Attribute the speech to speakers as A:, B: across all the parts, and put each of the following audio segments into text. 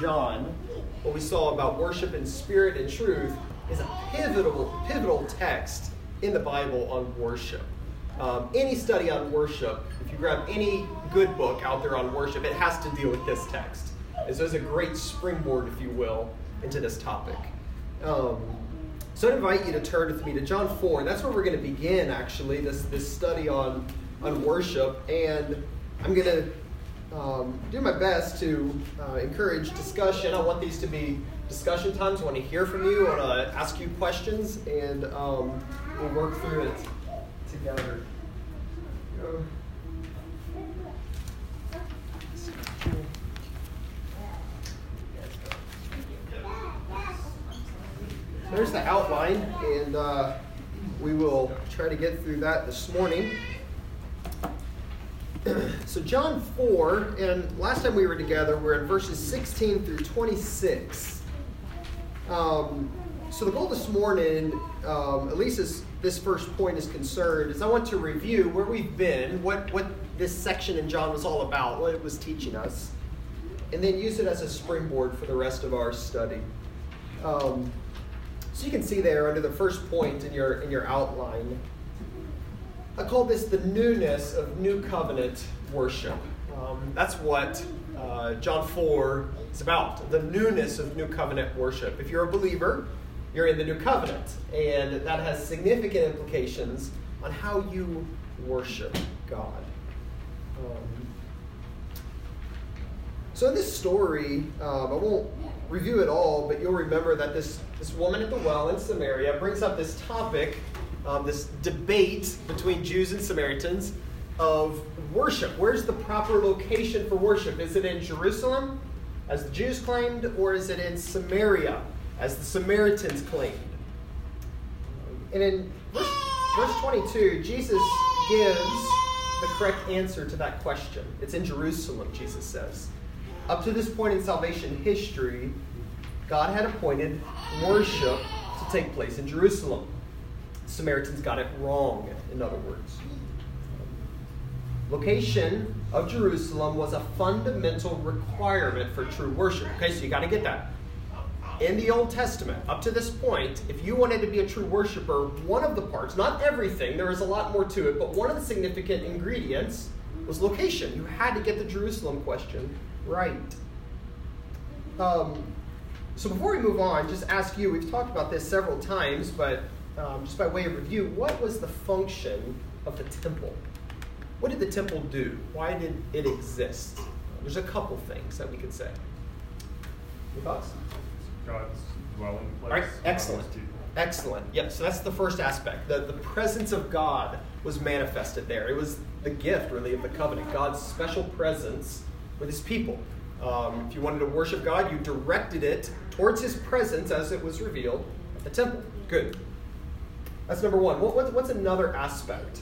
A: John, what we saw about worship in spirit and truth is a pivotal, pivotal text in the Bible on worship. Um, any study on worship, if you grab any good book out there on worship, it has to deal with this text. And so it's a great springboard, if you will, into this topic. Um, so I invite you to turn with me to John 4. That's where we're going to begin, actually, this, this study on, on worship. And I'm going to um, do my best to uh, encourage discussion. I want these to be discussion times. I want to hear from you. I want to ask you questions, and um, we'll work through it together. There's the outline, and uh, we will try to get through that this morning. so, John 4, and last time we were together, we're in verses 16 through 26. Um, so, the goal this morning, um, at least as this first point is concerned, is I want to review where we've been, what, what this section in John was all about, what it was teaching us, and then use it as a springboard for the rest of our study. Um, so you can see there under the first point in your in your outline, I call this the newness of new covenant worship. Um, that's what uh, John 4 is about the newness of new covenant worship. If you're a believer, you're in the new covenant, and that has significant implications on how you worship God. Um, so in this story, um, I won't review it all, but you'll remember that this, this woman at the well in Samaria brings up this topic, um, this debate between Jews and Samaritans of worship. Where's the proper location for worship? Is it in Jerusalem, as the Jews claimed, or is it in Samaria, as the Samaritans claimed? And in verse, verse 22, Jesus gives the correct answer to that question. It's in Jerusalem, Jesus says. Up to this point in salvation history, God had appointed worship to take place in Jerusalem. Samaritans got it wrong, in other words. Location of Jerusalem was a fundamental requirement for true worship. Okay, so you got to get that. In the Old Testament, up to this point, if you wanted to be a true worshiper, one of the parts, not everything, there is a lot more to it, but one of the significant ingredients was location. You had to get the Jerusalem question right. Um, so before we move on, just ask you, we've talked about this several times, but um, just by way of review, what was the function of the temple? What did the temple do? Why did it exist? There's a couple things that we could say. Your thoughts?
B: God's dwelling place.
A: Right, excellent. Excellent. Yeah, so that's the first aspect. The, the presence of God was manifested there. It was the gift, really, of the covenant. God's special presence with his people. Um, if you wanted to worship God, you directed it towards his presence as it was revealed at the temple. Good. That's number one. What, what, what's another aspect?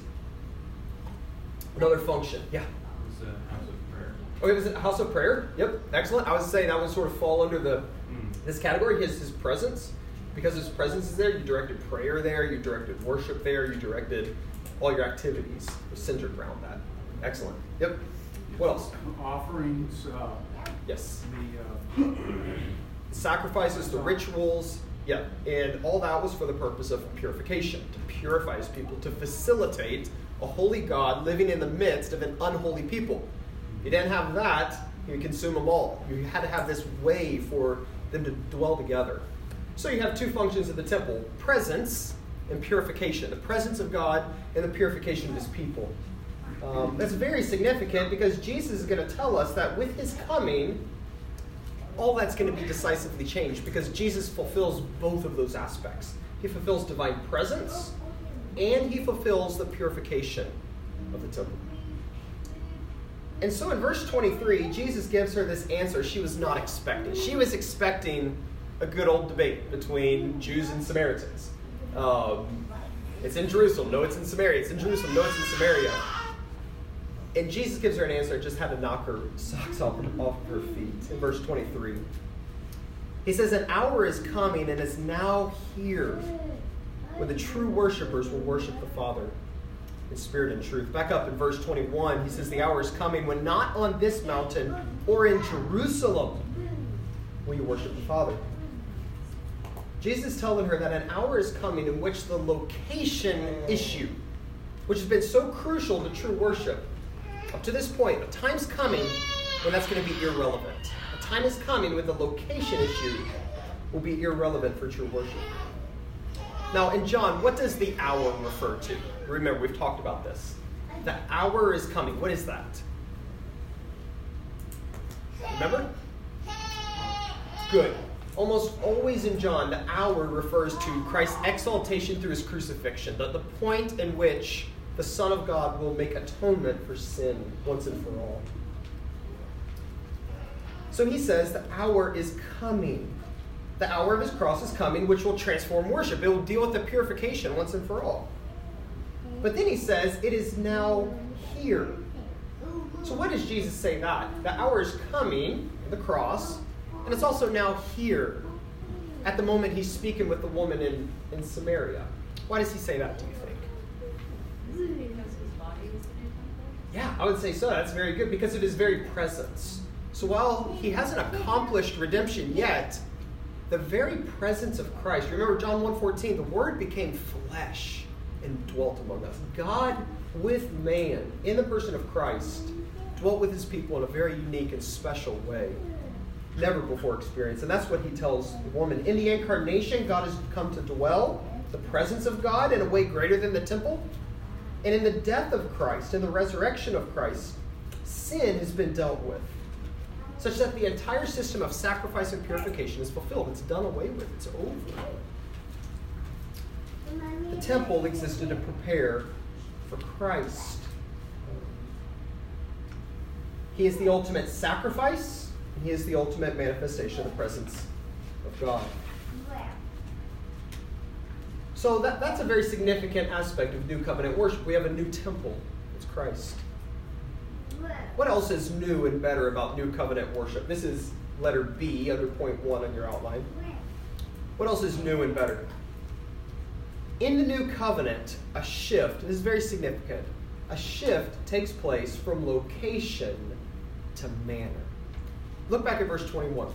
A: Another function. Yeah.
B: It's a house of prayer.
A: Okay, was it a house of prayer? Yep, excellent. I was saying that would sort of fall under the
B: Mm.
A: this category. His his presence, because his presence is there. You directed prayer there. You directed worship there. You directed all your activities were centered around that. Excellent. Yep. What else?
C: Offerings, uh,
A: Yes.
C: the, uh,
A: Sacrifices, the rituals. Yeah, and all that was for the purpose of purification, to purify his people, to facilitate a holy God living in the midst of an unholy people. You didn't have that, you consume them all. You had to have this way for them to dwell together. So you have two functions of the temple presence and purification the presence of God and the purification of his people. Um, that's very significant because Jesus is going to tell us that with his coming, all that's going to be decisively changed because Jesus fulfills both of those aspects. He fulfills divine presence and he fulfills the purification of the temple. And so in verse 23, Jesus gives her this answer she was not expecting. She was expecting a good old debate between Jews and Samaritans. Um, it's in Jerusalem. No, it's in Samaria. It's in Jerusalem. No, it's in Samaria. And Jesus gives her an answer, just had to knock her socks off, off her feet. In verse 23, he says, An hour is coming and is now here when the true worshipers will worship the Father in spirit and truth. Back up in verse 21, he says, The hour is coming when not on this mountain or in Jerusalem will you worship the Father. Jesus is telling her that an hour is coming in which the location issue, which has been so crucial to true worship, up to this point, a time's coming when that's going to be irrelevant. A time is coming when the location issue will be irrelevant for true worship. Now, in John, what does the hour refer to? Remember, we've talked about this. The hour is coming. What is that? Remember? Good. Almost always in John, the hour refers to Christ's exaltation through his crucifixion, the, the point in which the Son of God will make atonement for sin once and for all. So he says the hour is coming. The hour of his cross is coming, which will transform worship. It will deal with the purification once and for all. But then he says, it is now here. So, what does Jesus say that? The hour is coming, the cross, and it's also now here. At the moment he's speaking with the woman in, in Samaria. Why does he say that, to you? Yeah, I would say so. That's very good because of his very presence. So while he hasn't accomplished redemption yet, the very presence of Christ. Remember John 1:14, the word became flesh and dwelt among us. God with man in the person of Christ dwelt with his people in a very unique and special way. Never before experienced. And that's what he tells the woman. In the incarnation, God has come to dwell, the presence of God in a way greater than the temple. And in the death of Christ, in the resurrection of Christ, sin has been dealt with such that the entire system of sacrifice and purification is fulfilled. It's done away with, it's over. The temple existed to prepare for Christ. He is the ultimate sacrifice, and He is the ultimate manifestation of the presence of God. So that, that's a very significant aspect of New Covenant worship. We have a new temple, it's Christ. What else is new and better about New Covenant worship? This is letter B under point one on your outline. What else is new and better? In the New Covenant, a shift, this is very significant, a shift takes place from location to manner. Look back at verse 21.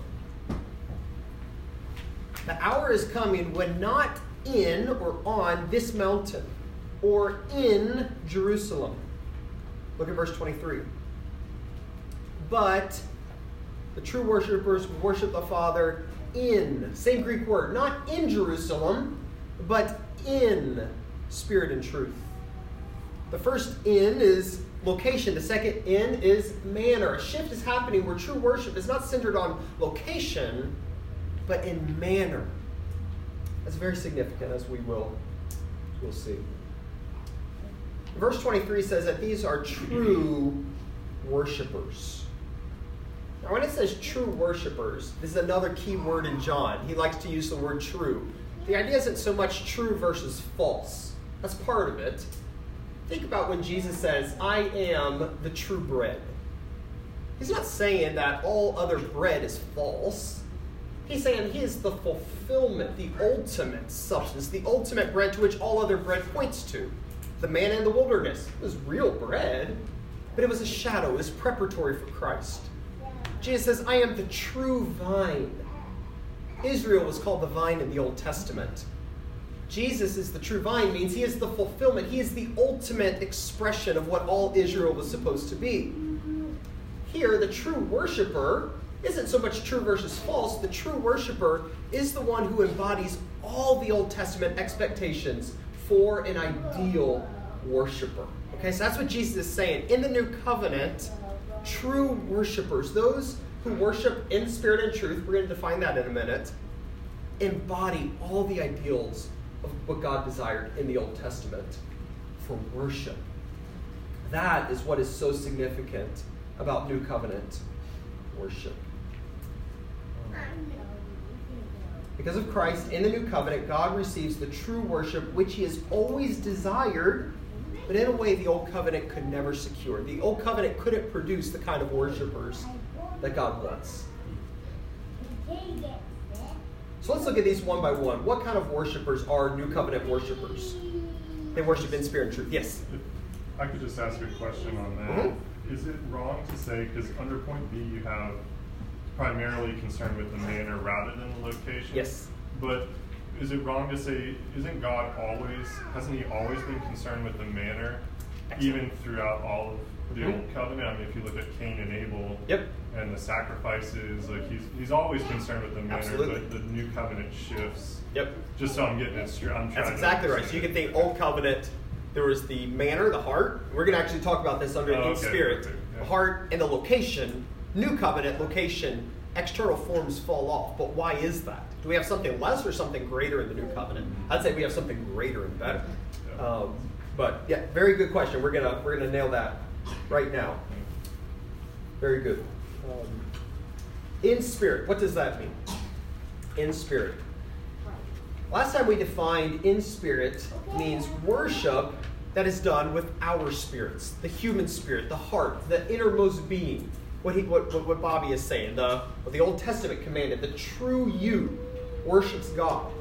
A: The hour is coming when not in or on this mountain or in Jerusalem. Look at verse 23. But the true worshippers worship the Father in, same Greek word, not in Jerusalem, but in spirit and truth. The first in is location, the second in is manner. A shift is happening where true worship is not centered on location, but in manner. That's very significant, as we will we'll see. Verse 23 says that these are true worshipers. Now, when it says true worshipers, this is another key word in John. He likes to use the word true. The idea isn't so much true versus false, that's part of it. Think about when Jesus says, I am the true bread. He's not saying that all other bread is false. He's saying he is the fulfillment, the ultimate substance, the ultimate bread to which all other bread points to. The manna in the wilderness was real bread, but it was a shadow, it was preparatory for Christ. Jesus says, I am the true vine. Israel was called the vine in the Old Testament. Jesus is the true vine, means he is the fulfillment. He is the ultimate expression of what all Israel was supposed to be. Here, the true worshiper isn't so much true versus false. The true worshiper is the one who embodies all the Old Testament expectations for an ideal worshiper. Okay, so that's what Jesus is saying. In the new covenant, true worshipers, those who worship in spirit and truth, we're going to define that in a minute, embody all the ideals of what God desired in the Old Testament for worship. That is what is so significant about new covenant worship. Because of Christ in the new covenant, God receives the true worship which he has always desired but in a way, the Old Covenant could never secure. The Old Covenant couldn't produce the kind of worshipers that God wants. So let's look at these one by one. What kind of worshipers are New Covenant worshipers? They worship in spirit and truth. Yes?
B: I could just ask a question on that.
A: Mm-hmm.
B: Is it wrong to say, because under point B you have primarily concerned with the manner rather than the location.
A: Yes.
B: But is it wrong to say, isn't God always, hasn't He always been concerned with the manner,
A: Excellent.
B: even throughout all of the
A: Mhm.
B: Old Covenant? I mean, if you look at Cain and Abel
A: Yep.
B: and the sacrifices, like He's He's always concerned with the manner,
A: Absolutely.
B: but the New Covenant shifts.
A: Yep.
B: Just so I'm getting it straight. I'm trying
A: That's exactly right. So you can think Old Covenant, there was the manner, the heart. We're going to actually talk about this under
B: Oh,
A: in
B: okay,
A: spirit.
B: yeah.
A: The heart and the location. New Covenant, location, external forms fall off. But why is that? Do we have something less or something greater in the New Covenant? I'd say we have something greater and better. Um, but yeah, very good question. We're gonna we're gonna nail that right now. Very good. Um, in spirit, what does that mean? In spirit. Last time we defined in spirit means worship that is done with our spirits, the human spirit, the heart, the innermost being. What, he, what, what, what Bobby is saying, the, what the Old Testament commanded, the true you worships God.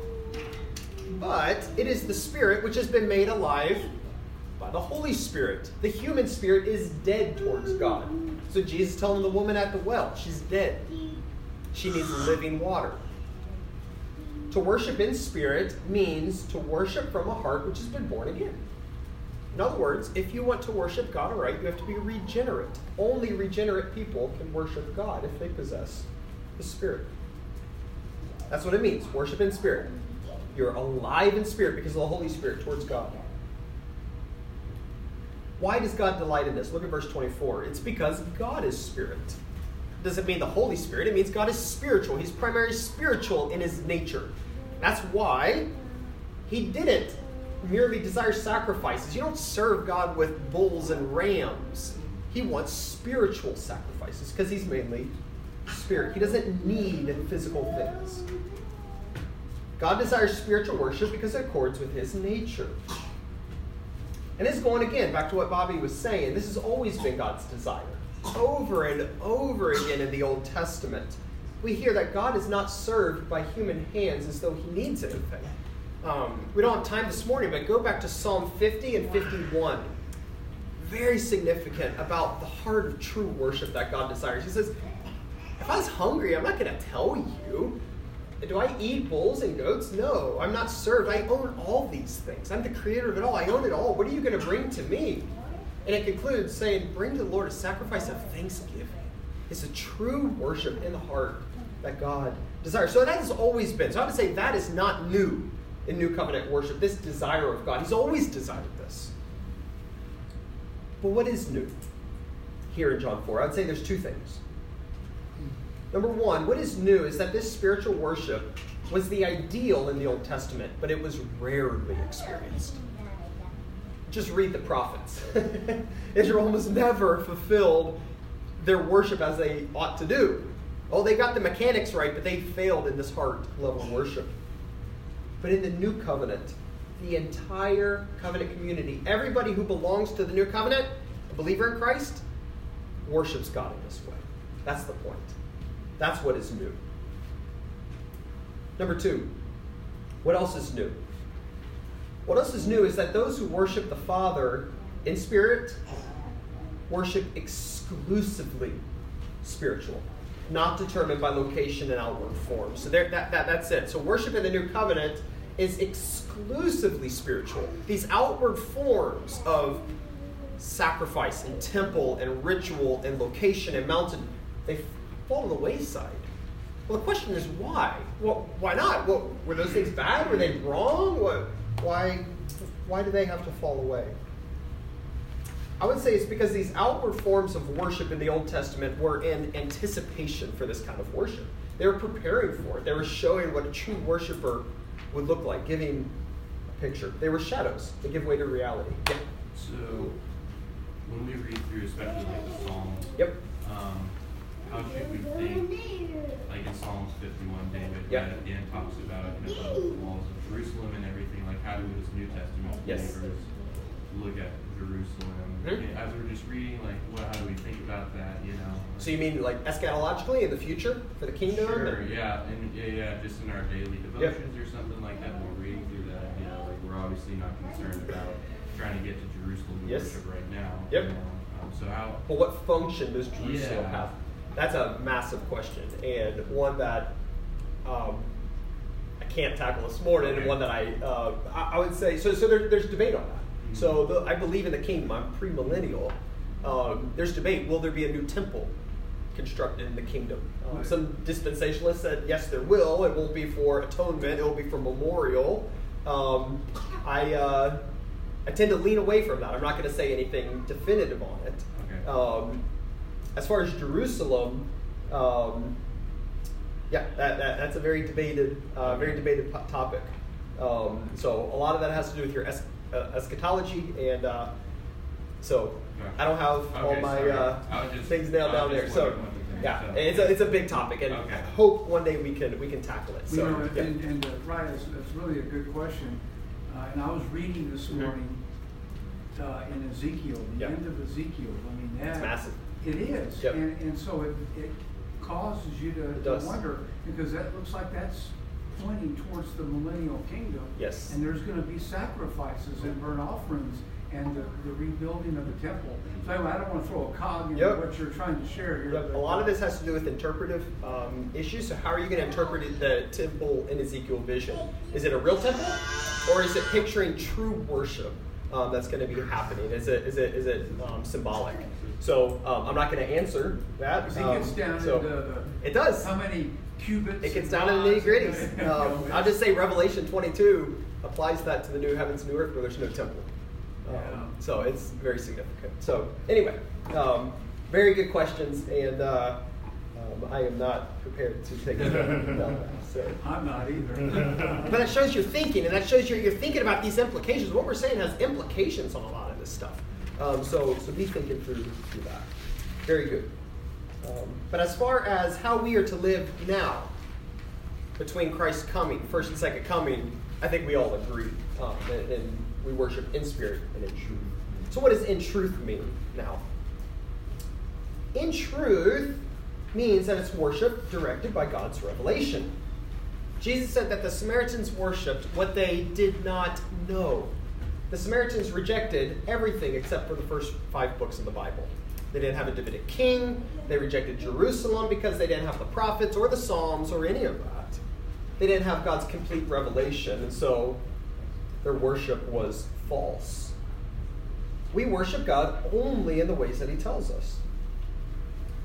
A: But it is the spirit which has been made alive by the Holy Spirit. The human spirit is dead towards God. So Jesus telling the woman at the well, she's dead. She needs living water. To worship in spirit means to worship from a heart which has been born again. In other words, if you want to worship God aright, you have to be regenerate. Only regenerate people can worship God if they possess the Spirit. That's what it means worship in spirit. You're alive in spirit because of the Holy Spirit towards God. Why does God delight in this? Look at verse 24. It's because God is spirit. Doesn't mean the Holy Spirit, it means God is spiritual. He's primarily spiritual in his nature. That's why he didn't merely desire sacrifices. You don't serve God with bulls and rams. He wants spiritual sacrifices because he's mainly spirit. He doesn't need physical things. God desires spiritual worship because it accords with his nature. And this is going again back to what Bobby was saying. This has always been God's desire. Over and over again in the Old Testament, we hear that God is not served by human hands as though he needs anything. Um, we don't have time this morning, but go back to Psalm 50 and 51. Very significant about the heart of true worship that God desires. He says, If I was hungry, I'm not going to tell you. Do I eat bulls and goats? No, I'm not served. I own all these things. I'm the creator of it all. I own it all. What are you going to bring to me? And it concludes saying, Bring to the Lord a sacrifice of thanksgiving. It's a true worship in the heart that God desires. So that has always been. So I would say that is not new in New Covenant worship, this desire of God. He's always desired this. But what is new here in John 4? I would say there's two things. Number one, what is new is that this spiritual worship was the ideal in the Old Testament, but it was rarely experienced. Just read the prophets. Israel almost never fulfilled their worship as they ought to do. Oh, they got the mechanics right, but they failed in this heart level worship. But in the new covenant, the entire covenant community, everybody who belongs to the new covenant, a believer in Christ, worships God in this way. That's the point. That's what is new. Number two, what else is new? What else is new is that those who worship the Father in spirit worship exclusively spiritual, not determined by location and outward form. So there, that, that, that's it. So worship in the new covenant is exclusively spiritual. These outward forms of sacrifice and temple and ritual and location and mountain, they fall to the wayside. Well, the question is why? Well, why not? What, were those things bad? Were they wrong? What, why, why do they have to fall away? I would say it's because these outward forms of worship in the Old Testament were in anticipation for this kind of worship. They were preparing for it. They were showing what a true worshiper would look like, giving a picture. They were shadows. They give way to reality. Yeah.
D: So, when we read through, especially like the Psalms,
A: Yep.
D: um, how should we think, like in Psalms 51, David,
A: Yep.
D: right at the end talks about, you know, the walls of Jerusalem and everything, like how do we as New Testament
A: Yes.
D: believers look at Jerusalem?
A: Mhm.
D: As we're just reading, like, what, how do we think about that, you know?
A: So you mean like eschatologically in the future for the kingdom?
D: Sure,
A: And-
D: yeah, and yeah, yeah, just in our daily devotions or something like that, when we're reading through that, you know, like we're obviously not concerned about trying to get to Jerusalem to
A: Yes.
D: worship right now.
A: Yep.
D: You know? um, so how?
A: But what function does Jerusalem
D: Yeah.
A: have? that's a massive question and one that um, I can't tackle this morning, and one that I uh, I, I, would say so. So there, there's debate on that. So the, I believe in the kingdom. I'm premillennial. Um, there's debate. Will there be a new temple constructed in the kingdom? Um, right. Some dispensationalists said yes, there will. It won't be for atonement. It will be for memorial. Um, I uh, I tend to lean away from that. I'm not going to say anything definitive on it. Okay. Um, as far as Jerusalem, um, yeah, that, that, that's a very debated, uh, very debated topic. Um, so a lot of that has to do with your es- uh, eschatology, and uh, so I don't have okay, all my uh, just, things nailed down there. So yeah, so. it's a it's a big topic, and okay. I hope one day we can we can tackle it. So
C: you know, yeah. and, and uh, right, it's, it's, really a good question. Uh, and I was reading this mm-hmm. morning in Ezekiel, the end of Ezekiel. I mean, that,
A: it's massive.
C: It is, yep. and, and so it, it causes you to, to wonder because that looks like that's pointing towards the millennial kingdom.
A: Yes.
C: And there's going to be sacrifices and burnt offerings and the, the, rebuilding of the temple. So anyway, I don't want to throw a cog into yep. what you're trying to share here.
A: Yep. A lot of this has to do with interpretive um, issues. So how are you going to interpret the temple in Ezekiel vision? Is it a real temple, or is it picturing true worship um, that's going to be happening? Is it is it is it um, symbolic? So um, I'm not going to answer that.
C: It gets um, down so into the,
A: it does.
C: How many cubits?
A: It gets down to the nitty gritties. Um, I'll just say Revelation 22 applies that to the new heavens, new earth, where there's no temple. Um, yeah. So it's very significant. So anyway, um, very good questions, and uh, um, I am not prepared to take it.
C: so. I'm not either.
A: but it shows you're thinking, and that shows you're, you're thinking about these implications. What we're saying has implications on a lot of this stuff. Um, so, so be thinking through, through that. Very good. Um, but as far as how we are to live now, between Christ's coming, first and second coming, I think we all agree. Um, and, and we worship in spirit and in truth. So, what does in truth mean now? In truth means that it's worship directed by God's revelation. Jesus said that the Samaritans worshiped what they did not know. The Samaritans rejected everything except for the first five books of the Bible. They didn't have a Davidic king. They rejected Jerusalem because they didn't have the prophets or the Psalms or any of that. They didn't have God's complete revelation, and so their worship was false. We worship God only in the ways that He tells us.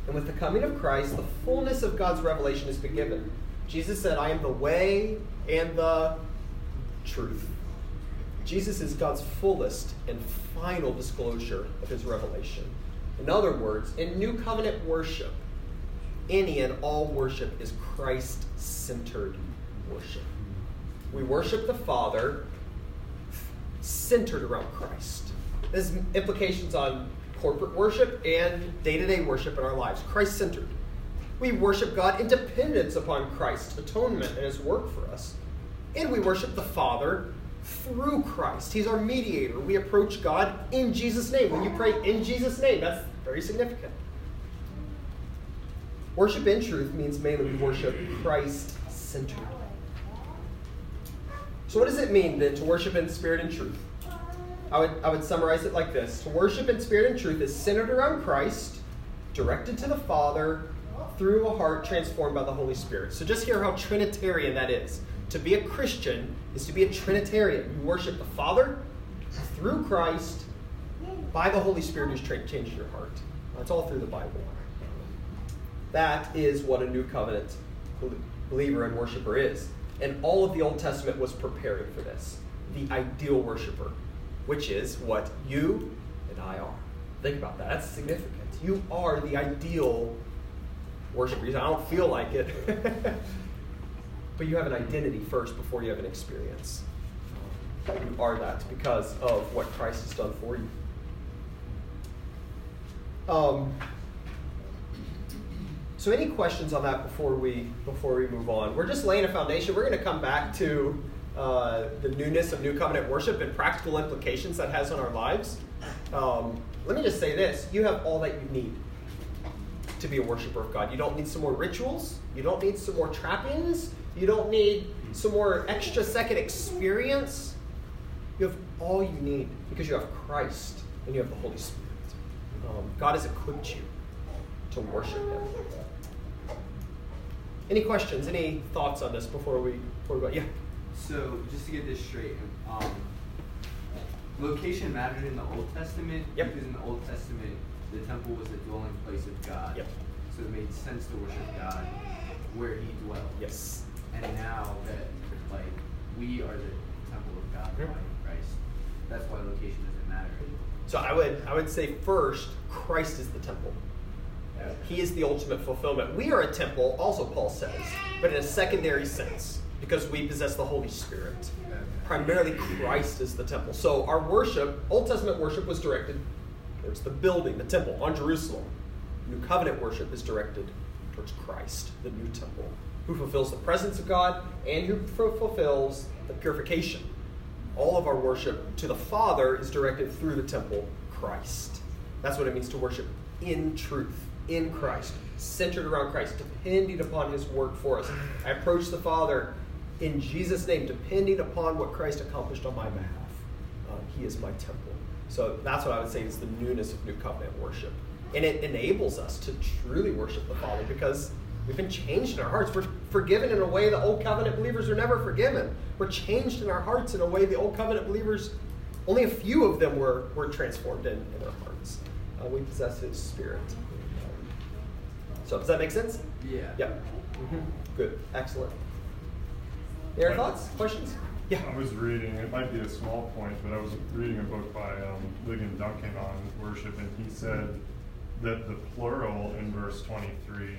A: And with the coming of Christ, the fullness of God's revelation has been given. Jesus said, I am the way and the truth. Jesus is God's fullest and final disclosure of his revelation. In other words, in new covenant worship, any and all worship is Christ centered worship. We worship the Father centered around Christ. This implications on corporate worship and day to day worship in our lives. Christ centered. We worship God in dependence upon Christ's atonement and his work for us. And we worship the Father through Christ. He's our mediator. We approach God in Jesus' name. When you pray in Jesus' name, that's very significant. Worship in truth means mainly we worship Christ centered. So, what does it mean then to worship in spirit and truth? I would, I would summarize it like this To worship in spirit and truth is centered around Christ, directed to the Father, through a heart transformed by the Holy Spirit. So, just hear how Trinitarian that is. To be a Christian is to be a Trinitarian. You worship the Father through Christ by the Holy Spirit who's tra- changed your heart. That's all through the Bible. That is what a new covenant believer and worshiper is. And all of the Old Testament was preparing for this the ideal worshiper, which is what you and I are. Think about that. That's significant. You are the ideal worshiper. I don't feel like it. But you have an identity first before you have an experience. You are that because of what Christ has done for you. Um, so, any questions on that before we before we move on? We're just laying a foundation. We're going to come back to uh, the newness of New Covenant worship and practical implications that has on our lives. Um, let me just say this: you have all that you need to be a worshiper of God. You don't need some more rituals. You don't need some more trappings. You don't need some more extra second experience. You have all you need because you have Christ and you have the Holy Spirit. Um, God has equipped you to worship Him. Any questions? Any thoughts on this before we before we go? Yeah.
E: So just to get this straight, um, location mattered in the Old Testament
A: Yep.
E: because in the Old Testament the temple was the dwelling place of God.
A: Yep.
E: So it made sense to worship God where He dwelled.
A: Yes.
E: And now that like we are the temple of God by Christ, that's why location doesn't matter.
A: So I would I would say first, Christ is the temple. He is the ultimate fulfillment. We are a temple, also Paul says, but in a secondary sense, because we possess the Holy Spirit. Primarily, Christ is the temple. So our worship, Old Testament worship, was directed towards the building, the temple, on Jerusalem. New covenant worship is directed towards Christ, the new temple, who fulfills the presence of God and who fu- fulfills the purification. All of our worship to the Father is directed through the temple, Christ. That's what it means to worship in truth, in Christ, centered around Christ, depending upon His work for us. I approach the Father in Jesus' name, depending upon what Christ accomplished on my behalf. Uh, he is my temple. So that's what I would say is the newness of New Covenant worship. And it enables us to truly worship the Father because we've been changed in our hearts. We're forgiven in a way the Old Covenant believers are never forgiven. We're changed in our hearts in a way the Old Covenant believers, only a few of them were, were transformed in, in their hearts. Uh, we possess His Spirit. So does that make sense?
E: Yeah.
A: Yep. hmm Good. Excellent. Any other thoughts? Questions? Yeah.
B: I was reading, it might be a small point, but I was reading a book by um, Ligon Duncan on worship, and he said that the plural in verse 23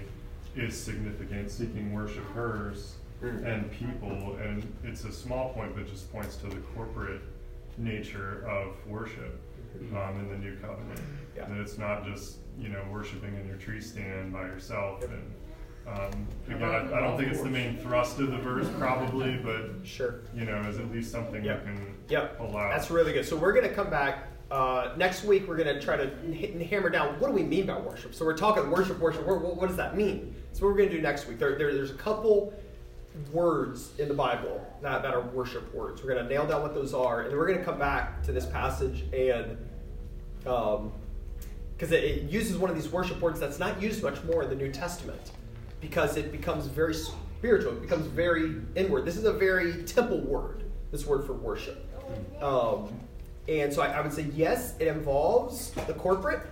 B: is significant, seeking worshipers
A: Mm.
B: and people, and it's a small point, but just points to the corporate nature of worship um, in the new covenant.
A: Yeah.
B: That it's not just, you know, worshiping in your tree stand by yourself. And um, again, I, I don't think it's the main thrust of the verse, probably, but
A: Sure.
B: you know, is at least something
A: Yep.
B: we can
A: Yep.
B: out.
A: That's really good. So we're going to come back uh, next week. We're going to try to hammer down what do we mean by worship. So we're talking worship, worship. What, what, does that mean? So what we're going to do next week. There, there, there's a couple words in the Bible that, that are worship words. We're going to nail down what those are, and then we're going to come back to this passage and because it, it uses one of these worship words that's not used much more in the New Testament because it becomes very spiritual. It becomes very inward. This is a very temple word. This word for worship. Um, and so I, I would say yes, it involves the corporate,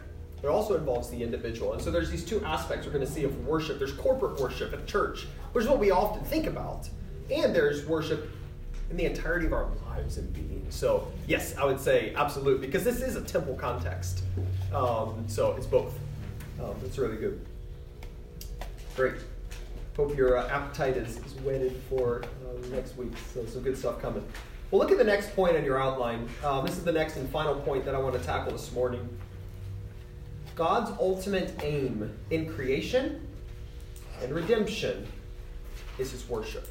A: but it also involves the individual. And so there's these two aspects we're going to see of worship. There's corporate worship at church, which is what we often think about, and there's worship in the entirety of our lives and being. So yes, I would say absolutely because this is a temple context. Um, so it's both. Um, it's really good. Great. Hope your uh, appetite is, is whetted for uh, next week. So some good stuff coming. Well, look at the next point on your outline. Um, this is the next and final point that I want to tackle this morning. God's ultimate aim in creation and redemption is his worship.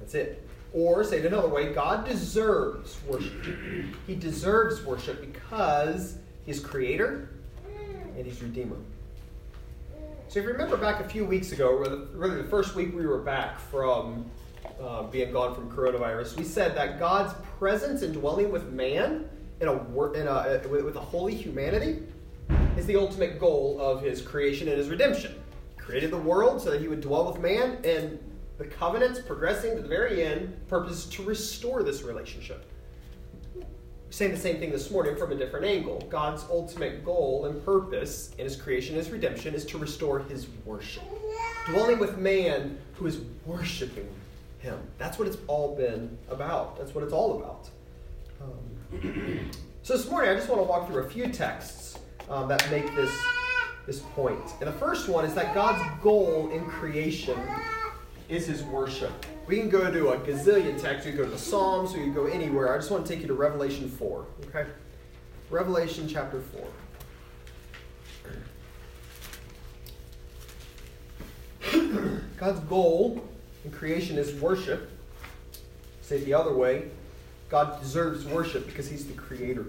A: That's it. Or, say it another way, God deserves worship. He deserves worship because he's creator and he's redeemer. So if you remember back a few weeks ago, really the first week we were back from uh, being gone from coronavirus, we said that God's presence and dwelling with man in a, in a with, with a holy humanity is the ultimate goal of his creation and his redemption. He created the world so that he would dwell with man, and the covenants progressing to the very end, purpose to restore this relationship. Saying the same thing this morning from a different angle. God's ultimate goal and purpose in his creation and his redemption is to restore his worship. Dwelling with man who is worshiping him. That's what it's all been about. That's what it's all about. Um, so this morning, I just want to walk through a few texts um, that make this this point. And the first one is that God's goal in creation is His worship. We can go to a gazillion texts. We can go to the Psalms. We can go anywhere. I just want to take you to Revelation four. Okay, Revelation chapter four. God's goal in creation is worship. Say it the other way, God deserves worship because He's the creator.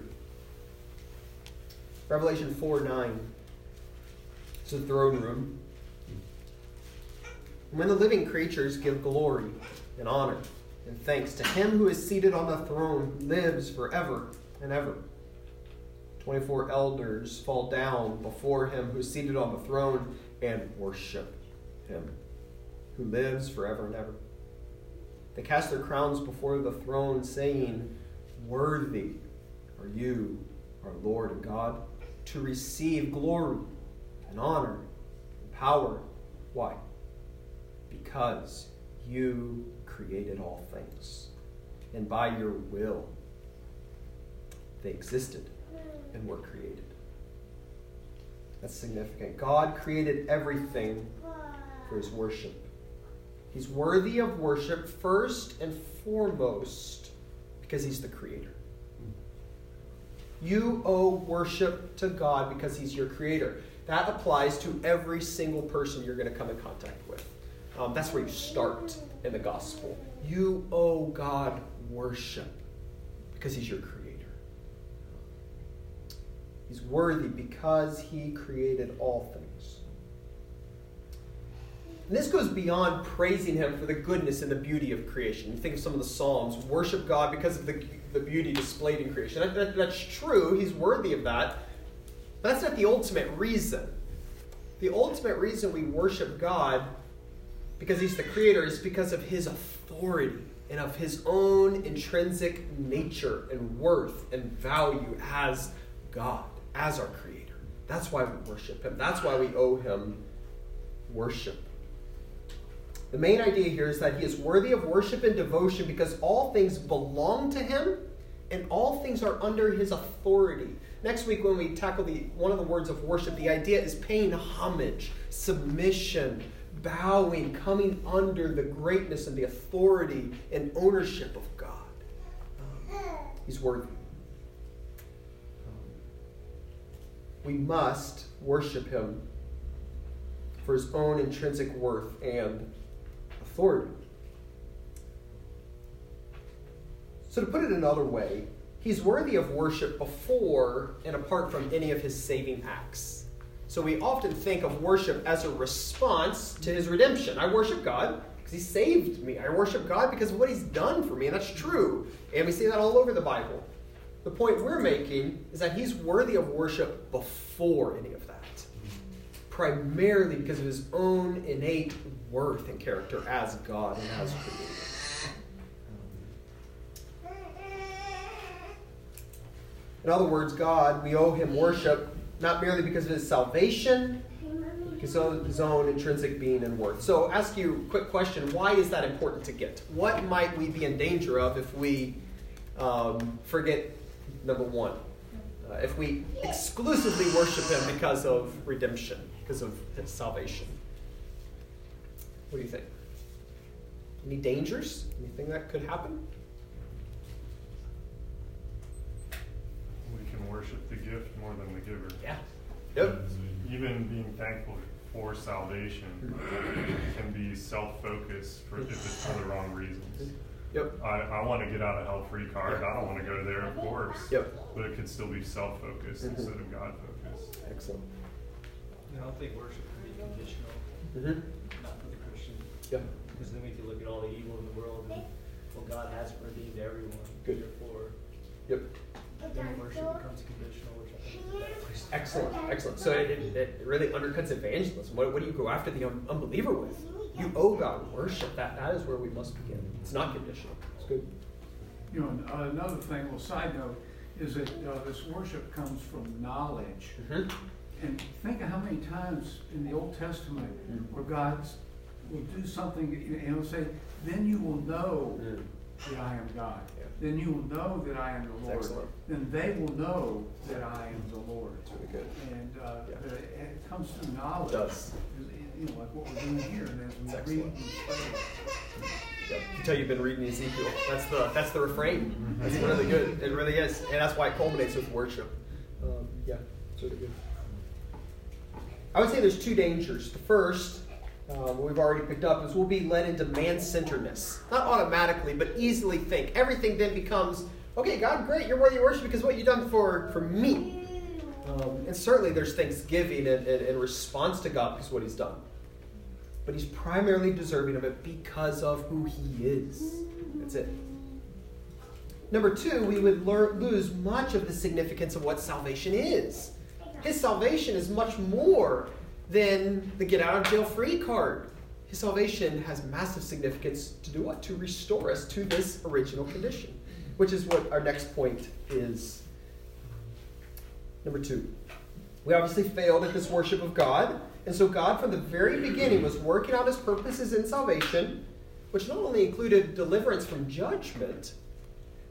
A: Revelation 4 9. It's the throne room. When the living creatures give glory and honor and thanks to Him who is seated on the throne, who lives forever and ever. 24 elders fall down before him who's seated on the throne and worship him who lives forever and ever. They cast their crowns before the throne, saying, Worthy are you, our Lord and God, to receive glory and honor and power. Why? Because you created all things, and by your will they existed and were created. That's significant. God created everything for his worship. He's worthy of worship first and foremost because he's the creator. You owe worship to God because he's your creator. That applies to every single person you're going to come in contact with. Um, that's where you start in the gospel. You owe God worship because he's your creator. He's worthy because he created all things. And this goes beyond praising him for the goodness and the beauty of creation. You think of some of the Psalms worship God because of the, the beauty displayed in creation. That, that, that's true, he's worthy of that. But that's not the ultimate reason. The ultimate reason we worship God because he's the creator is because of his authority and of his own intrinsic nature and worth and value as God, as our creator. That's why we worship him. That's why we owe him worship. The main idea here is that he is worthy of worship and devotion because all things belong to him and all things are under his authority. Next week, when we tackle the one of the words of worship, the idea is paying homage, submission, bowing, coming under the greatness and the authority and ownership of God. Um, he's worthy. Um, we must worship him for his own intrinsic worth and So, to put it another way, he's worthy of worship before and apart from any of his saving acts. So, we often think of worship as a response to his redemption. I worship God because he saved me. I worship God because of what he's done for me, and that's true. And we see that all over the Bible. The point we're making is that he's worthy of worship before any of that, primarily because of his own innate worth and character as God and as creator. In other words, God, we owe him worship not merely because of his salvation, because of his own intrinsic being and worth. So, ask you a quick question why is that important to get? What might we be in danger of if we um, forget number one? Uh, if we exclusively worship him because of redemption, because of his salvation? What do you think? Any dangers? Anything that could happen?
B: We can worship the gift more than the giver.
A: Yeah. Yep.
B: Even being thankful for salvation can be self-focused for if it's for the wrong reasons.
A: Yep.
B: I, I want to get out of hell free card. I don't want to go there, of course.
A: Yep.
B: But it could still be self-focused
A: Mhm.
B: instead of God-focused.
A: Excellent.
F: I don't think worship can be conditional,
A: Mm-hmm.
F: not for the Christian.
A: Yep.
F: Because then we can look at all the evil in the world and, well, God has redeemed everyone.
A: Good.
F: Therefore,
A: Yep.
F: then worship becomes conditional, which I think is bad.
A: Excellent. Excellent. So it, it, it really undercuts evangelism. What, what do you go after the un- unbeliever with? You owe God worship. That, that is where we must begin. It's not conditional. It's good.
C: You know, uh, another thing, well, side note, is that uh, this worship comes from knowledge.
A: Mm-hmm.
C: And think of how many times in the Old Testament
A: Mm.
C: where God will do something, and he'll say, then you will know
A: Mm.
C: that I am God.
A: Yeah.
C: Then you will know that I am the
A: That's
C: Lord.
A: excellent.
C: Then they will know that I am the Lord.
A: It's really good.
C: And uh,
A: Yeah.
C: it, comes through knowledge.
A: It does.
C: You know, like what we're doing here, and as we read
A: excellent.
C: and study.
A: Yep. You can tell you've been reading Ezekiel. That's the that's the refrain. That's really good. It really is, and that's why it culminates with worship. Um, yeah, it's really good. I would say there's two dangers. The first, um, we've already picked up, is we'll be led into man-centeredness. Not automatically, but easily think. Everything then becomes, okay, God, great, you're worthy of worship because what you've done for for me. Um, and certainly there's thanksgiving and, and, and response to God because what He's done but he's primarily deserving of it because of who he is. That's it. Number two, we would lose much of the significance of what salvation is. His salvation is much more than the get out of jail free card. His salvation has massive significance to do what? To restore us to this original condition, which is what our next point is. Number two, we obviously failed at this worship of God. And so God, from the very beginning, was working out his purposes in salvation, which not only included deliverance from judgment,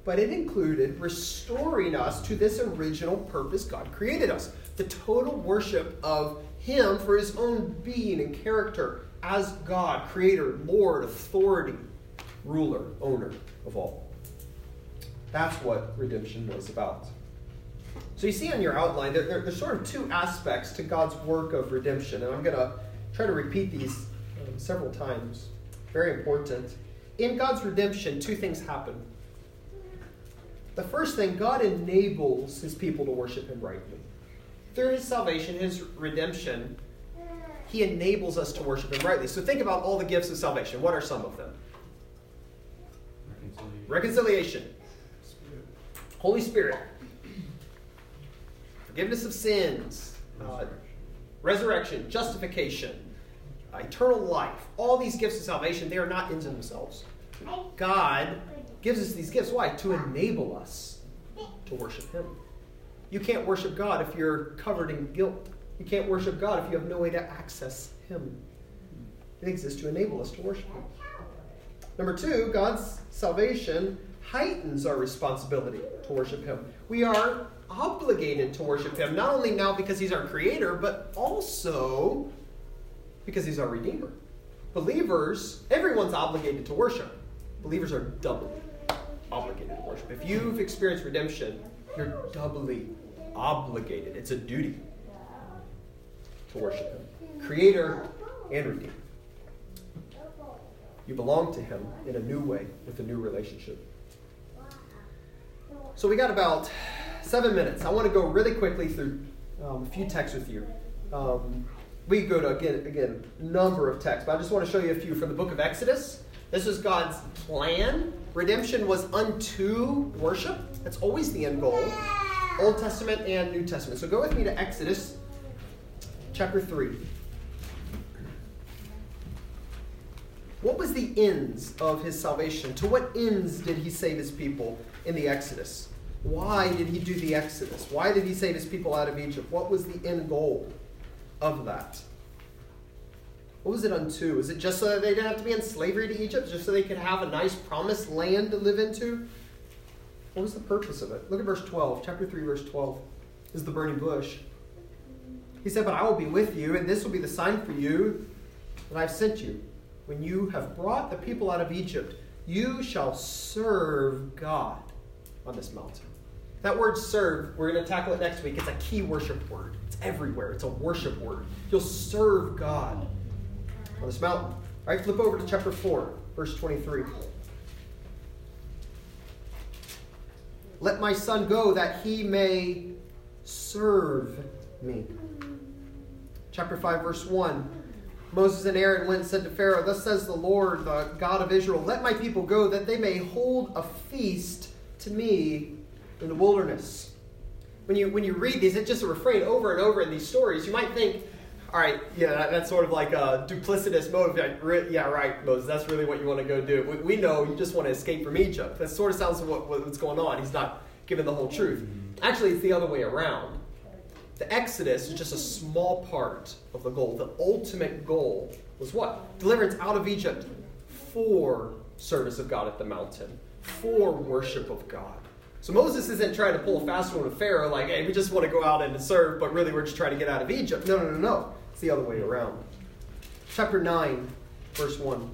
A: but it included restoring us to this original purpose God created us the total worship of Him for His own being and character as God, Creator, Lord, authority, ruler, owner of all. That's what redemption was about. So you see on your outline, there, there, there's sort of two aspects to God's work of redemption, and I'm going to try to repeat these um, several times. Very important. In God's redemption, two things happen. The first thing, God enables his people to worship him rightly. Through his salvation, his redemption, he enables us to worship him rightly. So think about all the gifts of salvation. What are some of them?
D: Reconciliation.
A: Reconciliation, Holy Spirit, forgiveness of sins, uh, resurrection, justification, uh, eternal life. All these gifts of salvation, they are not ends in themselves. God gives us these gifts. Why? To enable us to worship Him. You can't worship God if you're covered in guilt. You can't worship God if you have no way to access Him. It exists to enable us to worship Him. Number two, God's salvation heightens our responsibility to worship Him. We are obligated to worship Him, not only now because He's our Creator, but also because He's our Redeemer. Believers, everyone's obligated to worship. Believers are doubly obligated to worship. If you've experienced redemption, you're doubly obligated. It's a duty to worship Him, Creator and Redeemer. You belong to Him in a new way with a new relationship. So we got about seven minutes. I want to go really quickly through um, a few texts with you. Um, we go to again, again, number of texts, but I just want to show you a few from the book of Exodus. This was God's plan. Redemption was unto worship. That's always the end goal. Old Testament and New Testament. So go with me to Exodus chapter 3. What was the ends of his salvation? To what ends did he save his people in the Exodus? Why did he do the Exodus? Why did he save his people out of Egypt? What was the end goal of that? What was it unto? Is it just so that they didn't have to be in slavery to Egypt, just so they could have a nice promised land to live into? What was the purpose of it? Look at verse 12, chapter 3, verse 12. This is the burning bush. He said, But I will be with you, and this will be the sign for you that I've sent you. When you have brought the people out of Egypt, you shall serve God on this mountain. That word serve, we're going to tackle it next week. It's a key worship word. It's everywhere. It's a worship word. You'll serve God on this mountain. All right, flip over to chapter 4, verse 23. Let my son go that he may serve me. Chapter 5, verse 1. Moses and Aaron went and said to Pharaoh, Thus says the Lord, the God of Israel, let my people go that they may hold a feast to me in the wilderness. When you, when you read these, it's just a refrain over and over in these stories. You might think, all right, yeah, that, that's sort of like a duplicitous motive. Like, re- yeah, right, Moses, that's really what you want to go do. We, we know you just want to escape from Egypt. That sort of sounds what, what's going on. He's not giving the whole truth. Actually, it's the other way around. The Exodus is just a small part of the goal. The ultimate goal was what? Deliverance out of Egypt for service of God at the mountain, for worship of God. So Moses isn't trying to pull a fast one with Pharaoh, like, hey, we just want to go out and serve, but really we're just trying to get out of Egypt. No, no, no, no. It's the other way around. Chapter 9, verse 1.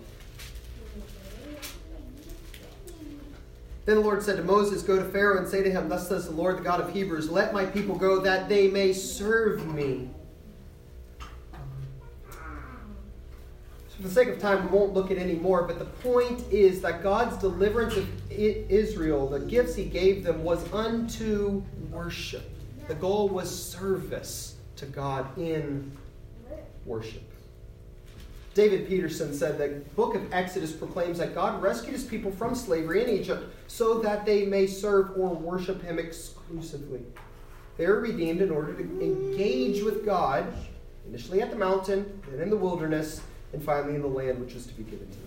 A: Then the Lord said to Moses, Go to Pharaoh and say to him, Thus says the Lord, the God of Hebrews, Let my people go that they may serve me. So for the sake of time, we won't look at any more, but the point is that God's deliverance of Israel, the gifts he gave them, was unto worship. The goal was service to God in worship. David Peterson said that the book of Exodus proclaims that God rescued his people from slavery in Egypt so that they may serve or worship him exclusively. They are redeemed in order to engage with God, initially at the mountain, then in the wilderness, and finally in the land which was to be given to them.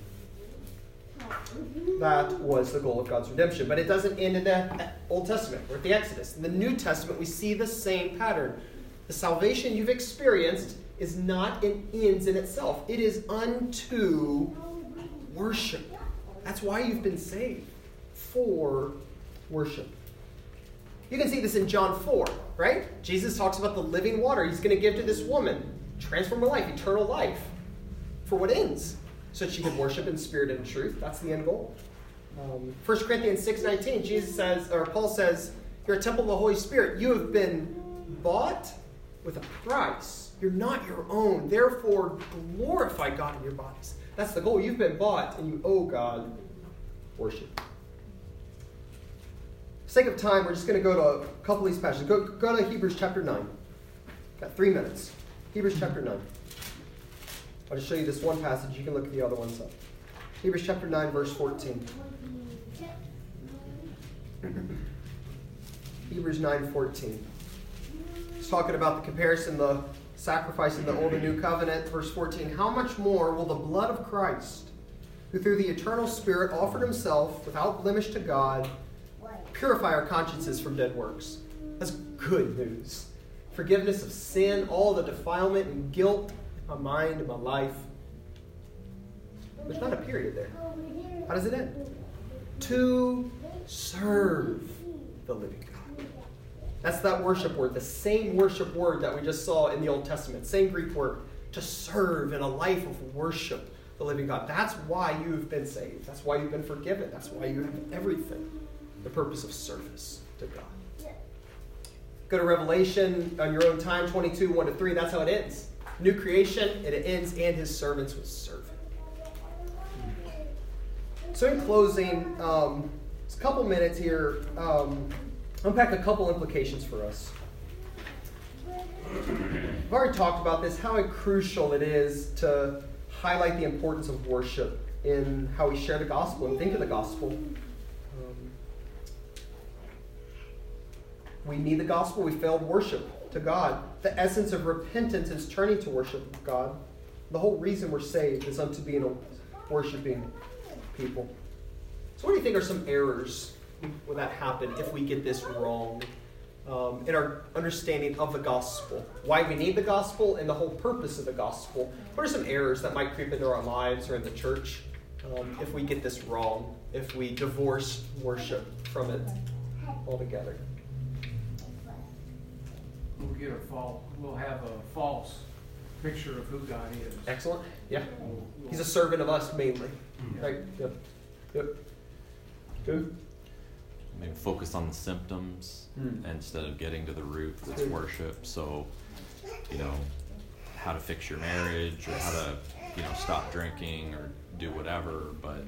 A: That was the goal of God's redemption. But it doesn't end in the Old Testament or at the Exodus. In the New Testament, we see the same pattern. The salvation you've experienced is not an ends in itself, it is unto worship. That's why you've been saved for worship. You can see this in John 4, right? Jesus talks about the living water he's going to give to this woman, transform her life, eternal life. For what ends? So that she can worship in spirit and truth. That's the end goal. Um, 1 Corinthians 6.19, Jesus says, or Paul says, You're a temple of the Holy Spirit. You have been bought with a price. You're not your own. Therefore, glorify God in your bodies. That's the goal. You've been bought and you owe God worship For sake of time, we're just going to go to a couple of these passages. Go, go to Hebrews chapter 9. Got three minutes. Hebrews chapter 9. I'll just show you this one passage. You can look at the other ones up. Hebrews chapter 9, verse 14. Hebrews 9, 14. It's talking about the comparison, the sacrifice in the Old and New Covenant. Verse 14. How much more will the blood of Christ, who through the eternal Spirit offered himself without blemish to God, purify our consciences from dead works. That's good news. Forgiveness of sin, all the defilement and guilt in my mind and my life. There's not a period there. How does it end? To serve the living. That's that worship word, the same worship word that we just saw in the Old Testament, same Greek word, to serve in a life of worship the living God. That's why you've been saved. That's why you've been forgiven. That's why you have everything the purpose of service to God. Go to Revelation on your own time, 22, 1 to 3. That's how it ends. New creation, and it ends, and his servants will serve him. So, in closing, um, a couple minutes here, um, unpack a couple implications for us. I've already talked about this, how crucial it is to highlight the importance of worship in how we share the gospel and think of the gospel. Um, we need the gospel. We failed worship to God. The essence of repentance is turning to worship God. The whole reason we're saved is unto being a worshiping people. So, what do you think are some errors when that happen if we get this wrong um, in our understanding of the gospel? Why we need the gospel and the whole purpose of the gospel? What are some errors that might creep into our lives or in the church um, if we get this wrong? If we divorce worship from it altogether?
C: we'll get a false, we'll have a false picture of who God is.
A: Excellent. Yeah. He's a servant of us mainly.
C: Yeah.
A: Right? Yep. Yep. Good.
G: Maybe focus on the symptoms
A: Hmm.
G: instead of getting to the root that's worship. So, you know, how to fix your marriage or how to, you know, stop drinking or do whatever, but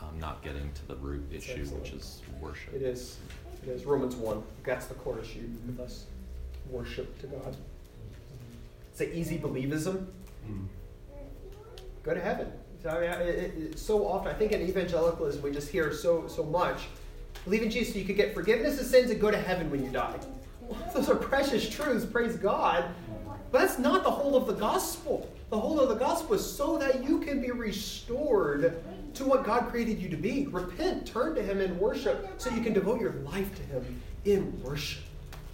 G: um, not getting to the root issue, which is worship.
A: It is. It is. Romans 1. That's the core issue with us. Worship to God. It's an easy believism. Go to heaven. So, I mean, it, it- so often, I think in evangelicalism, we just hear so so much. Believe in Jesus so you could get forgiveness of sins and go to heaven when you die. Well, those are precious truths, praise God. But that's not the whole of the gospel. The whole of the gospel is so that you can be restored to what God created you to be. Repent, turn to Him in worship so you can devote your life to Him in worship.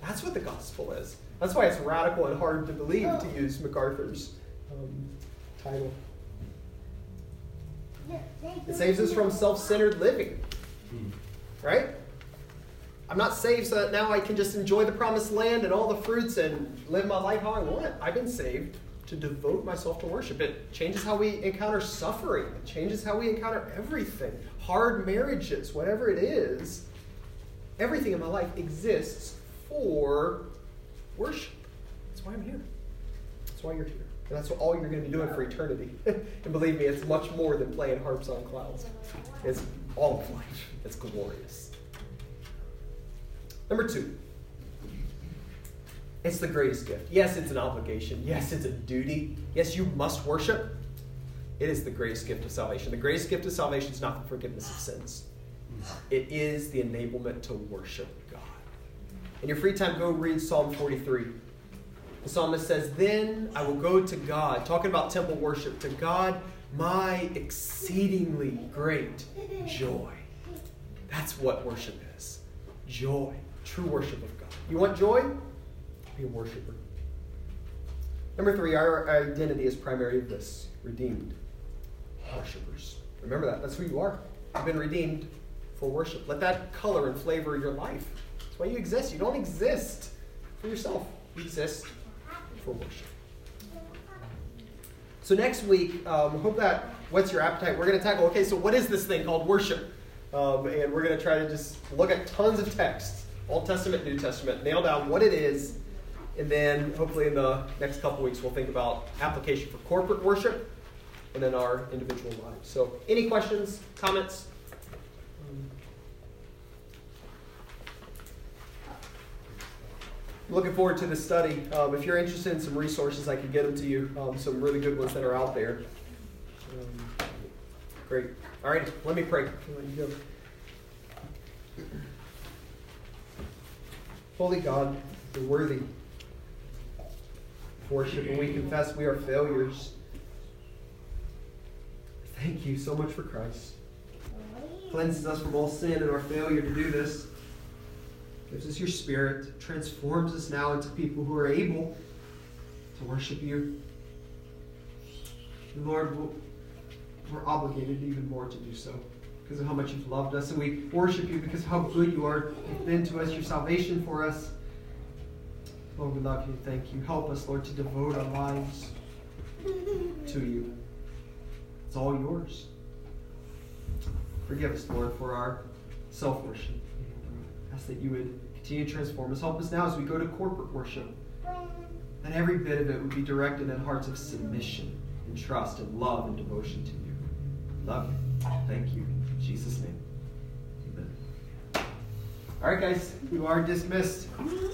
A: That's what the gospel is. That's why it's radical and hard to believe, to use MacArthur's um, title. It saves us from self centered living. Right? I'm not saved so that now I can just enjoy the promised land and all the fruits and live my life how I want. I've been saved to devote myself to worship. It changes how we encounter suffering, it changes how we encounter everything. Hard marriages, whatever it is. Everything in my life exists for worship. That's why I'm here. That's why you're here. And that's all you're going to be doing for eternity. and believe me, it's much more than playing harps on clouds. It's all of life. It's glorious. Number two, it's the greatest gift. Yes, it's an obligation. Yes, it's a duty. Yes, you must worship. It is the greatest gift of salvation. The greatest gift of salvation is not the forgiveness of sins, it is the enablement to worship God. In your free time, go read Psalm 43. The psalmist says, Then I will go to God, talking about temple worship, to God, my exceedingly great joy. That's what worship is joy, true worship of God. You want joy? Be a worshiper. Number three, our identity is primarily this redeemed worshipers. Remember that. That's who you are. You've been redeemed for worship. Let that color and flavor your life. That's why you exist. You don't exist for yourself, you exist for worship. So next week, um, hope that whets your appetite. We're going to tackle, okay, so what is this thing called worship? Um, and we're going to try to just look at tons of texts, Old Testament, New Testament, nail down what it is, and then hopefully in the next couple weeks we'll think about application for corporate worship and then our individual lives. So, any questions, comments? Looking forward to the study. Um, if you're interested in some resources, I can get them to you. Um, some really good ones that are out there. Um, great. All right, let me pray. Holy God, you're worthy worship, and we confess we are failures. Thank you so much for Christ. Cleanses us from all sin and our failure to do this gives us your spirit, transforms us now into people who are able to worship you. And Lord, we're obligated even more to do so because of how much you've loved us. And we worship you because of how good you are. You've been to us, your salvation for us. Lord, we love you. Thank you. Help us, Lord, to devote our lives to you. It's all yours. Forgive us, Lord, for our self worship. Ask that you would continue to transform us. Help us now as we go to corporate worship. That every bit of it would be directed in hearts of submission and trust and love and devotion to you. Love you. Thank you. In Jesus' name. Amen. All right, guys, you are dismissed.